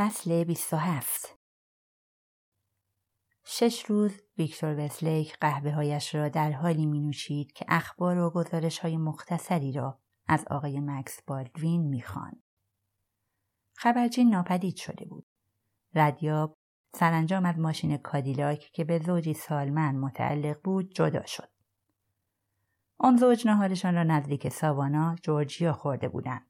فصل 27 شش روز ویکتور وسلیک قهوه هایش را در حالی می نوشید که اخبار و گزارش های مختصری را از آقای مکس بالدوین می خان. خبرچین ناپدید شده بود. ردیاب سرانجام از ماشین کادیلاک که به زوجی سالمن متعلق بود جدا شد. آن زوج نهارشان را نزدیک ساوانا جورجیا خورده بودند.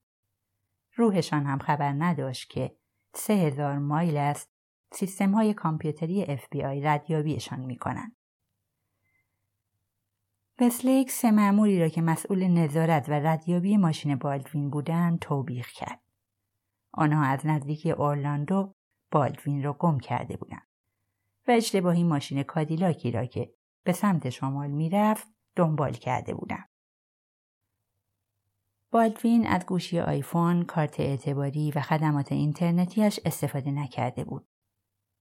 روحشان هم خبر نداشت که سه هزار مایل است سیستم های کامپیوتری FBI ردیابیشان می کنند. وسلیک سه معمولی را که مسئول نظارت و ردیابی ماشین بالدوین بودند توبیخ کرد. آنها از نزدیکی اورلاندو بالدوین را گم کرده بودند و اشتباهی ماشین کادیلاکی را که به سمت شمال می‌رفت دنبال کرده بودند. بالدوین از گوشی آیفون، کارت اعتباری و خدمات اینترنتیش استفاده نکرده بود.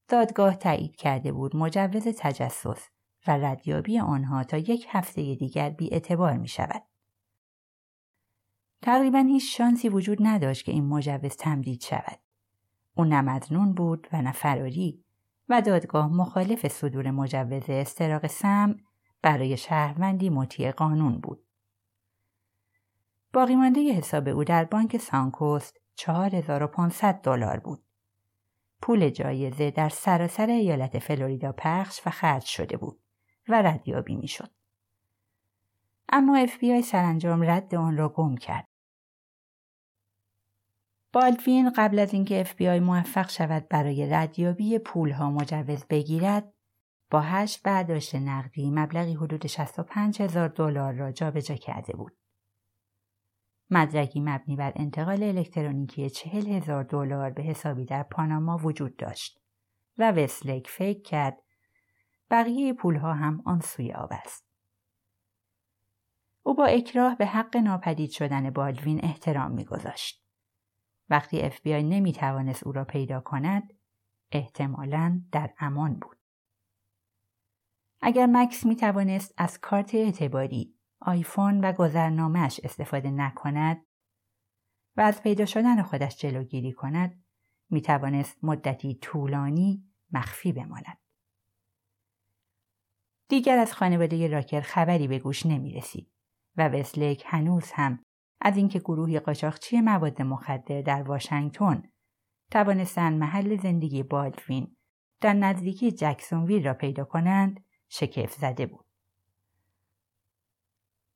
دادگاه تایید کرده بود مجوز تجسس و ردیابی آنها تا یک هفته دیگر بی اعتبار می شود. تقریبا هیچ شانسی وجود نداشت که این مجوز تمدید شود. او نه بود و نه فراری و دادگاه مخالف صدور مجوز استراق سم برای شهروندی مطیع قانون بود. باقی مانده حساب او در بانک سانکوست 4500 دلار بود. پول جایزه در سراسر ایالت فلوریدا پخش و خرج شده بود و ردیابی می‌شد. اما اف بی آی سرانجام رد آن را گم کرد. بالدوین قبل از اینکه اف بی آی موفق شود برای ردیابی ها مجوز بگیرد با هشت برداشت نقدی مبلغی حدود 65 هزار دلار را جابجا کرده بود. مدرکی مبنی بر انتقال الکترونیکی چهل هزار دلار به حسابی در پاناما وجود داشت و وسلک فکر کرد بقیه پولها هم آن سوی آب است. او با اکراه به حق ناپدید شدن بالوین احترام میگذاشت. وقتی اف بی آی او را پیدا کند، احتمالاً در امان بود. اگر مکس می توانست از کارت اعتباری آیفون و گذرنامهش استفاده نکند و از پیدا شدن خودش جلوگیری کند می توانست مدتی طولانی مخفی بماند. دیگر از خانواده راکر خبری به گوش نمی رسید و وسلیک هنوز هم از اینکه گروهی قاچاقچی مواد مخدر در واشنگتن توانستند محل زندگی بالدوین در نزدیکی جکسونویل را پیدا کنند شگفت زده بود.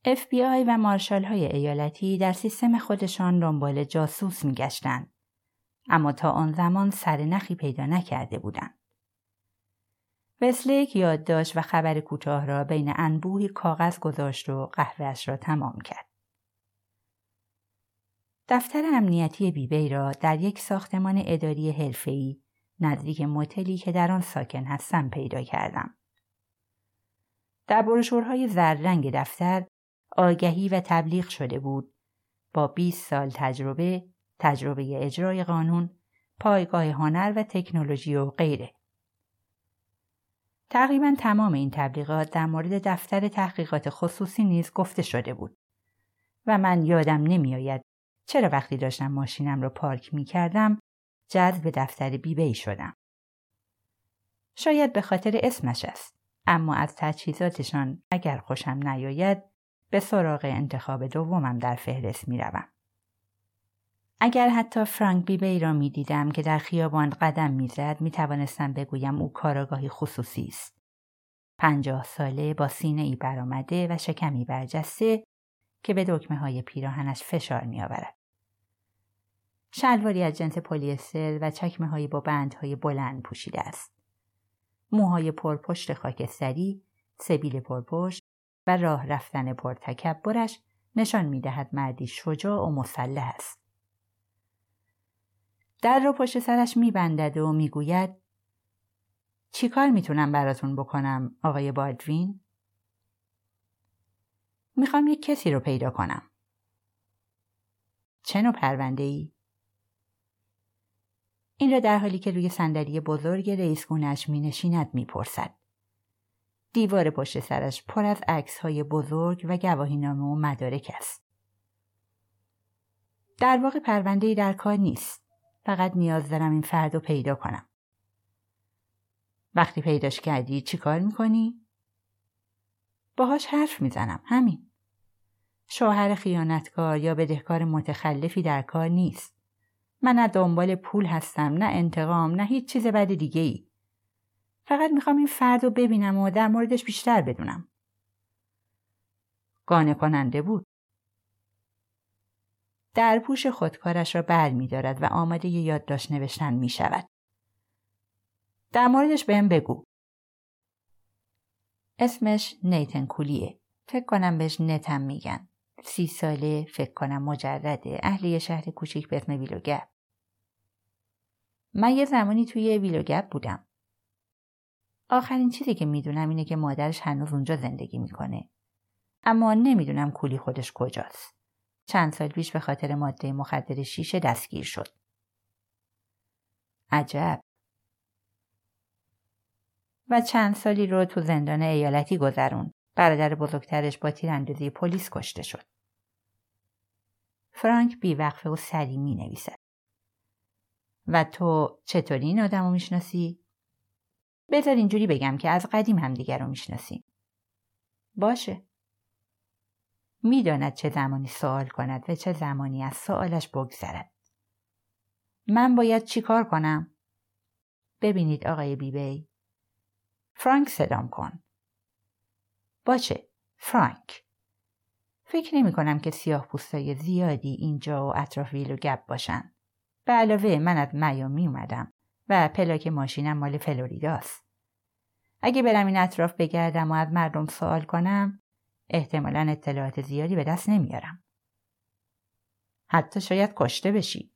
FBI و مارشال های ایالتی در سیستم خودشان دنبال جاسوس میگشتند اما تا آن زمان سر نخی پیدا نکرده بودند. وسلیک یادداشت و خبر کوتاه را بین انبوهی کاغذ گذاشت و قهوهش را تمام کرد. دفتر امنیتی بیبی را در یک ساختمان اداری حرفه‌ای نزدیک موتلی که در آن ساکن هستم پیدا کردم. در بروشورهای زرد دفتر آگهی و تبلیغ شده بود. با 20 سال تجربه تجربه اجرای قانون پایگاه هنر و تکنولوژی و غیره. تقریبا تمام این تبلیغات در مورد دفتر تحقیقات خصوصی نیز گفته شده بود. و من یادم نمیآید چرا وقتی داشتم ماشینم را پارک می کردم جذب دفتر بیبی شدم. شاید به خاطر اسمش است اما از تجهیزاتشان اگر خوشم نیاید به سراغ انتخاب دومم در فهرست می روم. اگر حتی فرانک بیبی را می دیدم که در خیابان قدم می‌زد می توانستم بگویم او کاراگاهی خصوصی است. پنجاه ساله با سینه ای برآمده و شکمی برجسته که به دکمه های پیراهنش فشار می آورد. شلواری از جنس پلیستر و چکمه های با بندهای بلند پوشیده است. موهای پرپشت خاکستری، سبیل پرپشت و راه رفتن پرتکبرش نشان می دهد مردی شجاع و مسلح است. در رو پشت سرش می بندد و می گوید چی کار می تونم براتون بکنم آقای بالدوین؟ می‌خوام یک کسی رو پیدا کنم. چه نوع پرونده ای؟ این را در حالی که روی صندلی بزرگ رئیسگونش می نشیند می پرسد. دیوار پشت سرش پر از عکس بزرگ و گواهینامه و مدارک است. در واقع پرونده در کار نیست. فقط نیاز دارم این فرد رو پیدا کنم. وقتی پیداش کردی چی کار می‌کنی؟ باهاش حرف می‌زنم. همین. شوهر خیانتکار یا بدهکار متخلفی در کار نیست. من نه دنبال پول هستم نه انتقام نه هیچ چیز بد دیگه ای. فقط می‌خوام این فرد رو ببینم و در موردش بیشتر بدونم. قانع کننده بود. در پوش خودکارش را بر می دارد و آماده یادداشت نوشتن می شود. در موردش بهم بگو. اسمش نیتن کولیه. فکر کنم بهش نتم میگن. سی ساله فکر کنم مجرده. اهل شهر کوچیک به اسم ویلوگپ. من یه زمانی توی ویلوگپ بودم. آخرین چیزی که می‌دونم اینه که مادرش هنوز اونجا زندگی می‌کنه. اما نمی‌دونم کولی خودش کجاست. چند سال پیش به خاطر ماده مخدر شیشه دستگیر شد. عجب. و چند سالی رو تو زندان ایالتی گذرون. برادر بزرگترش با تیراندازی پلیس کشته شد. فرانک بیوقفه و سری می نویسد. و تو چطوری این آدم رو می‌شناسی؟ بذار اینجوری بگم که از قدیم همدیگر رو می‌شناسیم. باشه. می‌داند چه زمانی سوال کند و چه زمانی از سوالش بگذرد. من باید چی کار کنم؟ ببینید آقای بیبی. فرانک صدام کن. باشه. فرانک. فکر نمی کنم که سیاه پوستای زیادی اینجا و اطراف ویلو گپ باشن. به علاوه من از میامی اومدم و پلاک ماشینم مال فلوریداست. اگه برم این اطراف بگردم و از مردم سوال کنم احتمالا اطلاعات زیادی به دست نمیارم. حتی شاید کشته بشی.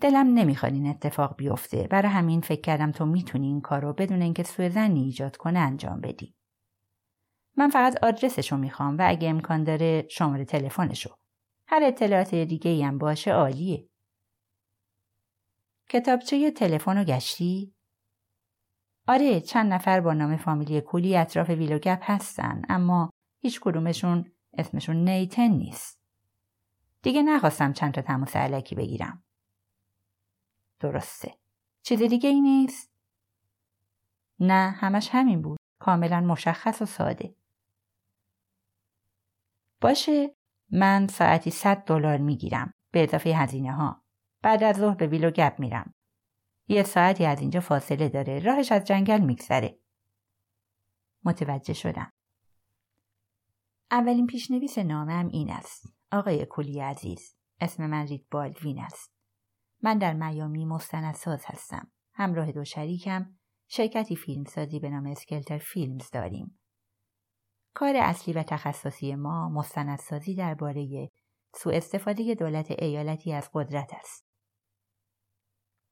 دلم نمی‌خواد این اتفاق بیفته برای همین فکر کردم تو می‌تونی این کار رو بدون اینکه سوء زنی ایجاد کنه انجام بدی. من فقط آدرسشو می‌خوام و اگه امکان داره شماره تلفنشو. هر اطلاعات دیگه هم باشه عالیه. کتابچه تلفن رو گشتی؟ آره چند نفر با نام فامیلی کولی اطراف ویلوگپ هستن اما هیچ کدومشون اسمشون نیتن نیست. دیگه نخواستم چند تا تماس علکی بگیرم. درسته. چیز دیگه ای نیست؟ نه همش همین بود. کاملا مشخص و ساده. باشه من ساعتی 100 دلار می‌گیرم به اضافه هزینه ها. بعد از ظهر به ویلو گپ میرم. یه ساعتی از اینجا فاصله داره. راهش از جنگل میگذره. متوجه شدم. اولین پیشنویس نامم این است. آقای کلی عزیز. اسم من رید بالدوین است. من در میامی مستندساز هستم. همراه دو شریکم شرکتی فیلمسازی به نام اسکلتر فیلمز داریم. کار اصلی و تخصصی ما مستندسازی درباره سوء استفاده دولت ایالتی از قدرت است.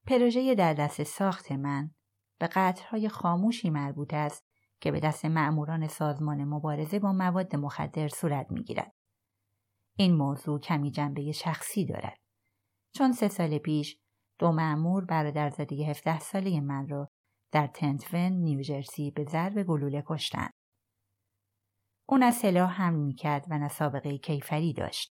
پروژه در دست ساخت من به قطرهای خاموشی مربوط است که به دست معموران سازمان مبارزه با مواد مخدر صورت می‌گیرد. این موضوع کمی جنبه شخصی دارد. چون سه سال پیش دو معمور برادرزاده 17 ساله من را در تنتون نیوجرسی به ضرب گلوله کشتند. اون از سلاح حمل می‌کرد و نه سابقه کیفری داشت.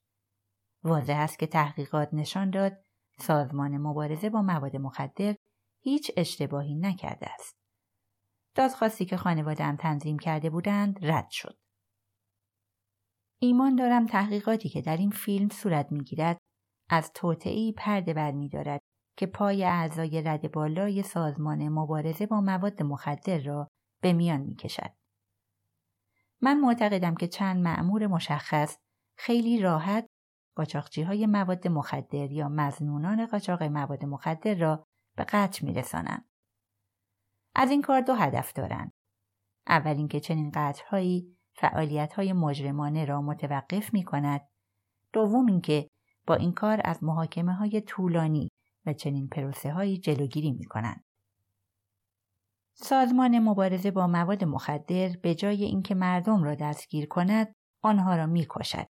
واضح است که تحقیقات نشان داد سازمان مبارزه با مواد مخدر هیچ اشتباهی نکرده است. دادخواستی که خانوادهام تنظیم کرده بودند رد شد. ایمان دارم تحقیقاتی که در این فیلم صورت می‌گیرد از توطعی پرده برمیدارد که پای اعضای رد بالای سازمان مبارزه با مواد مخدر را به میان می‌کشد. من معتقدم که چند معمور مشخص خیلی راحت قاچاقچی های مواد مخدر یا مزنونان قاچاق مواد مخدر را به قتل میرسانند. از این کار دو هدف دارند. اول اینکه چنین قتلهایی فعالیت های مجرمانه را متوقف می کند. دوم اینکه با این کار از محاکمه های طولانی و چنین پروسه هایی جلوگیری می کنند. سازمان مبارزه با مواد مخدر به جای اینکه مردم را دستگیر کند آنها را می کشد.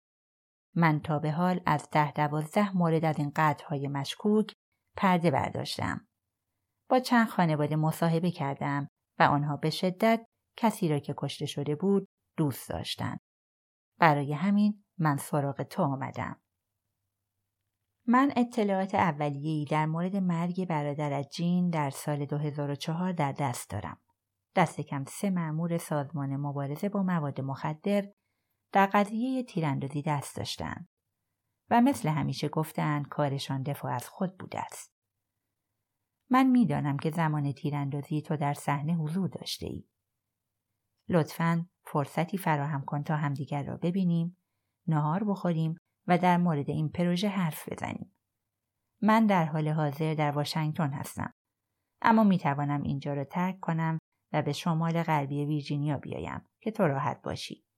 من تا به حال از ده دوازده مورد از این قطعهای مشکوک پرده برداشتم. با چند خانواده مصاحبه کردم و آنها به شدت کسی را که کشته شده بود دوست داشتند. برای همین من سراغ تو آمدم. من اطلاعات اولیه‌ای در مورد مرگ برادر جین در سال 2004 در دست دارم. دست کم سه مأمور سازمان مبارزه با مواد مخدر در قضیه تیراندازی دست داشتند و مثل همیشه گفتند کارشان دفاع از خود بوده است. من می‌دانم که زمان تیراندازی تو در صحنه حضور داشته ای. لطفا فرصتی فراهم کن تا همدیگر را ببینیم، نهار بخوریم و در مورد این پروژه حرف بزنیم. من در حال حاضر در واشنگتن هستم. اما می توانم اینجا را ترک کنم و به شمال غربی ویرجینیا بیایم که تو راحت باشی.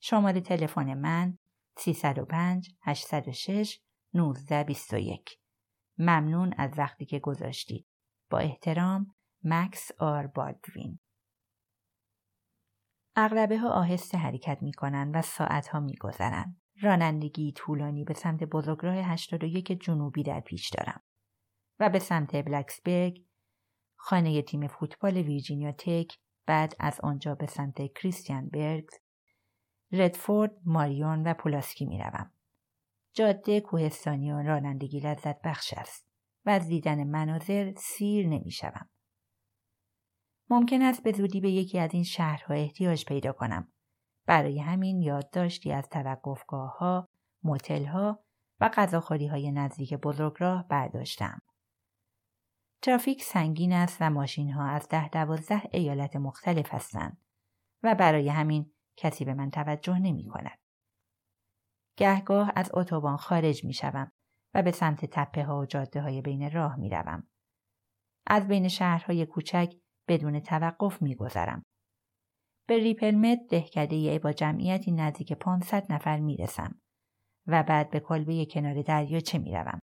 شماره تلفن من 305 806 1921 ممنون از وقتی که گذاشتید. با احترام مکس آر بالدوین اغلبه ها آهسته حرکت می کنند و ساعت ها می گذرند. رانندگی طولانی به سمت بزرگراه 81 جنوبی در پیش دارم و به سمت بلکسبرگ خانه تیم فوتبال ویرجینیا تک بعد از آنجا به سمت کریستیان برگز ردفورد ماریون و پولاسکی می روم. جاده کوهستانی و رانندگی لذت بخش است و از دیدن مناظر سیر نمی شوم. ممکن است به زودی به یکی از این شهرها احتیاج پیدا کنم. برای همین یادداشتی از توقفگاه ها، موتل ها و غذاخوری های نزدیک بزرگراه برداشتم. ترافیک سنگین است و ماشین ها از ده دوازده ایالت مختلف هستند و برای همین کسی به من توجه نمی کند. گهگاه از اتوبان خارج می شوم و به سمت تپه ها و جاده های بین راه می روم. از بین شهرهای کوچک بدون توقف می گذرم. به ریپلمت دهکده ای با جمعیتی نزدیک 500 نفر می رسم و بعد به کلبه کنار دریاچه می روم.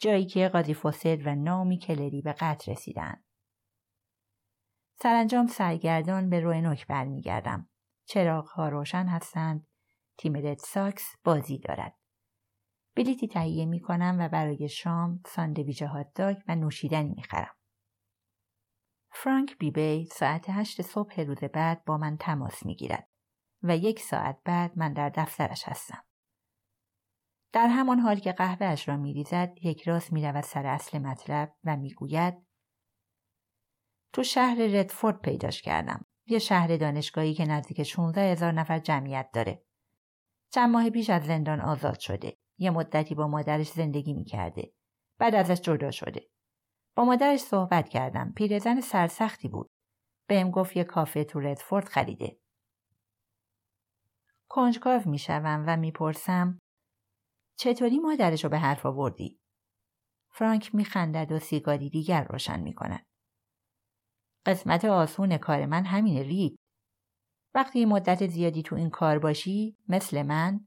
جایی که قاضی فوسد و نامی کلری به قتل رسیدن. سرانجام سرگردان به روینوک برمیگردم. چراغ ها روشن هستند. تیم رد ساکس بازی دارد. بلیتی تهیه می کنم و برای شام ساندویچ هات داگ و نوشیدنی می خرم. فرانک بیبی ساعت هشت صبح روز بعد با من تماس می گیرد و یک ساعت بعد من در دفترش هستم. در همان حال که قهوهش را میریزد یک راست می‌رود سر اصل مطلب و می‌گوید تو شهر ردفورد پیداش کردم یه شهر دانشگاهی که نزدیک 16 هزار نفر جمعیت داره. چند ماه پیش از زندان آزاد شده. یه مدتی با مادرش زندگی می‌کرده. بعد ازش جدا شده. با مادرش صحبت کردم. پیرزن سرسختی بود. بهم گفت یه کافه تو ردفورد خریده. کنجکاو می‌شوم و می‌پرسم چطوری مادرش رو به حرف آوردی؟ فرانک میخندد و سیگاری دیگر روشن می‌کند. قسمت آسون کار من همینه رید. وقتی مدت زیادی تو این کار باشی مثل من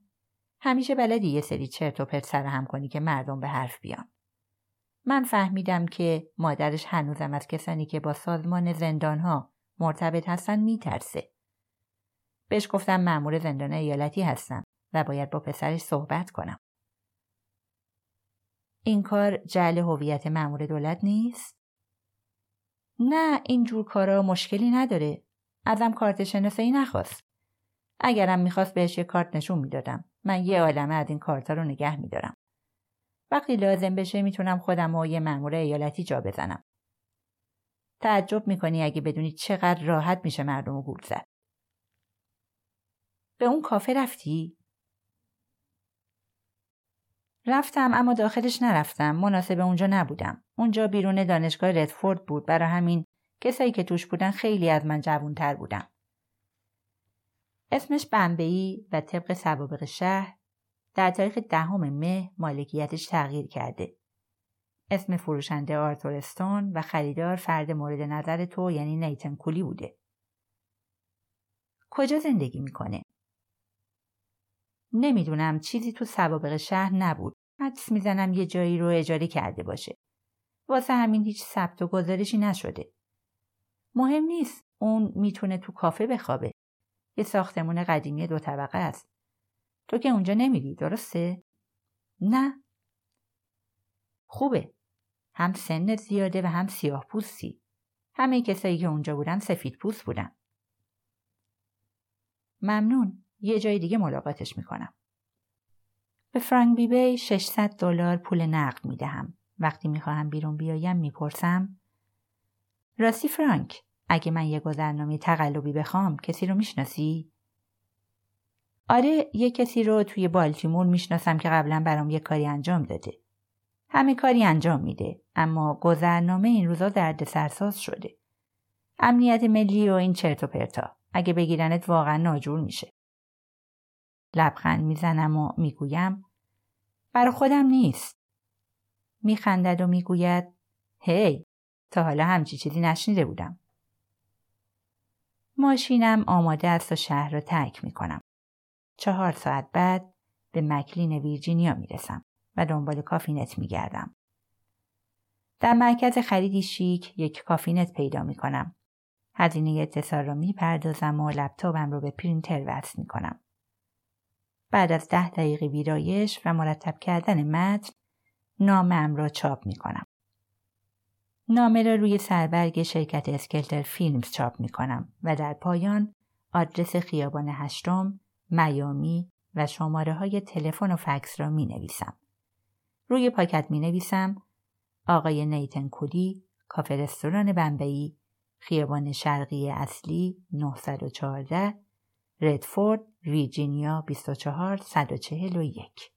همیشه بلدی یه سری چرت و پرت سرهم کنی که مردم به حرف بیان. من فهمیدم که مادرش هنوزم از کسانی که با سازمان زندانها مرتبط هستن میترسه. بهش گفتم مأمور زندان ایالتی هستم و باید با پسرش صحبت کنم. این کار جعل هویت مأمور دولت نیست؟ نه این جور کارا مشکلی نداره. ازم کارت شناسایی نخواست. اگرم می‌خواست بهش یه کارت نشون می‌دادم. من یه عالمه از این کارتا رو نگه میدارم. وقتی لازم بشه می‌تونم خودم و یه مأمور ایالتی جا بزنم. تعجب می‌کنی اگه بدونی چقدر راحت میشه مردم رو گول زد. به اون کافه رفتی؟ رفتم اما داخلش نرفتم. مناسب اونجا نبودم. اونجا بیرون دانشگاه ردفورد بود. برای همین کسایی که توش بودن خیلی از من جوونتر بودن. اسمش بمبئی و طبق سوابق شهر در تاریخ دهم مه مالکیتش تغییر کرده. اسم فروشنده آرتورستون و خریدار فرد مورد نظر تو یعنی نیتن کولی بوده. کجا زندگی می‌کنه؟ نمی‌دونم چیزی تو سوابق شهر نبود. حدس می‌زنم یه جایی رو اجاره کرده باشه. واسه همین هیچ ثبت و گزارشی نشده. مهم نیست. اون می‌تونه تو کافه بخوابه. یه ساختمون قدیمی دو طبقه است. تو که اونجا نمیری درسته؟ نه. خوبه. هم سنت زیاده و هم سیاه پوستی. همه کسایی که اونجا بودن سفید پوست بودن. ممنون. یه جای دیگه ملاقاتش می‌کنم. به فرانک بیبی 600 دلار پول نقد می دهم. وقتی می خواهم بیرون بیایم می پرسم راستی فرانک اگه من یه گذرنامه تقلبی بخوام کسی رو می‌شناسی؟ آره یه کسی رو توی بالتیمور می‌شناسم که قبلا برام یه کاری انجام داده. همه کاری انجام میده اما گذرنامه این روزا درد سرساز شده. امنیت ملی و این چرت و پرتا. اگه بگیرنت واقعا ناجور میشه. لبخند می‌زنم و می‌گویم برا خودم نیست. میخندد و می‌گوید هی تا حالا همچی چیزی نشنیده بودم. ماشینم آماده است و شهر را ترک می‌کنم. چهار ساعت بعد به مکلین ویرجینیا می‌رسم و دنبال کافینت میگردم. در مرکز خریدی شیک یک کافینت پیدا می‌کنم. هزینه اتصال را می‌پردازم و لپتاپم رو به پرینتر وصل می‌کنم. بعد از ده دقیقه ویرایش و مرتب کردن متن نامه‌ام را چاپ می‌کنم. نامه را روی سربرگ شرکت اسکلتر فیلمز چاپ می کنم و در پایان آدرس خیابان هشتم، میامی و شماره های تلفن و فکس را می نویسم. روی پاکت می نویسم آقای نیتن کولی، کافه رستوران بمبئی، خیابان شرقی اصلی 914 ردفورد ویرجینیا 24 141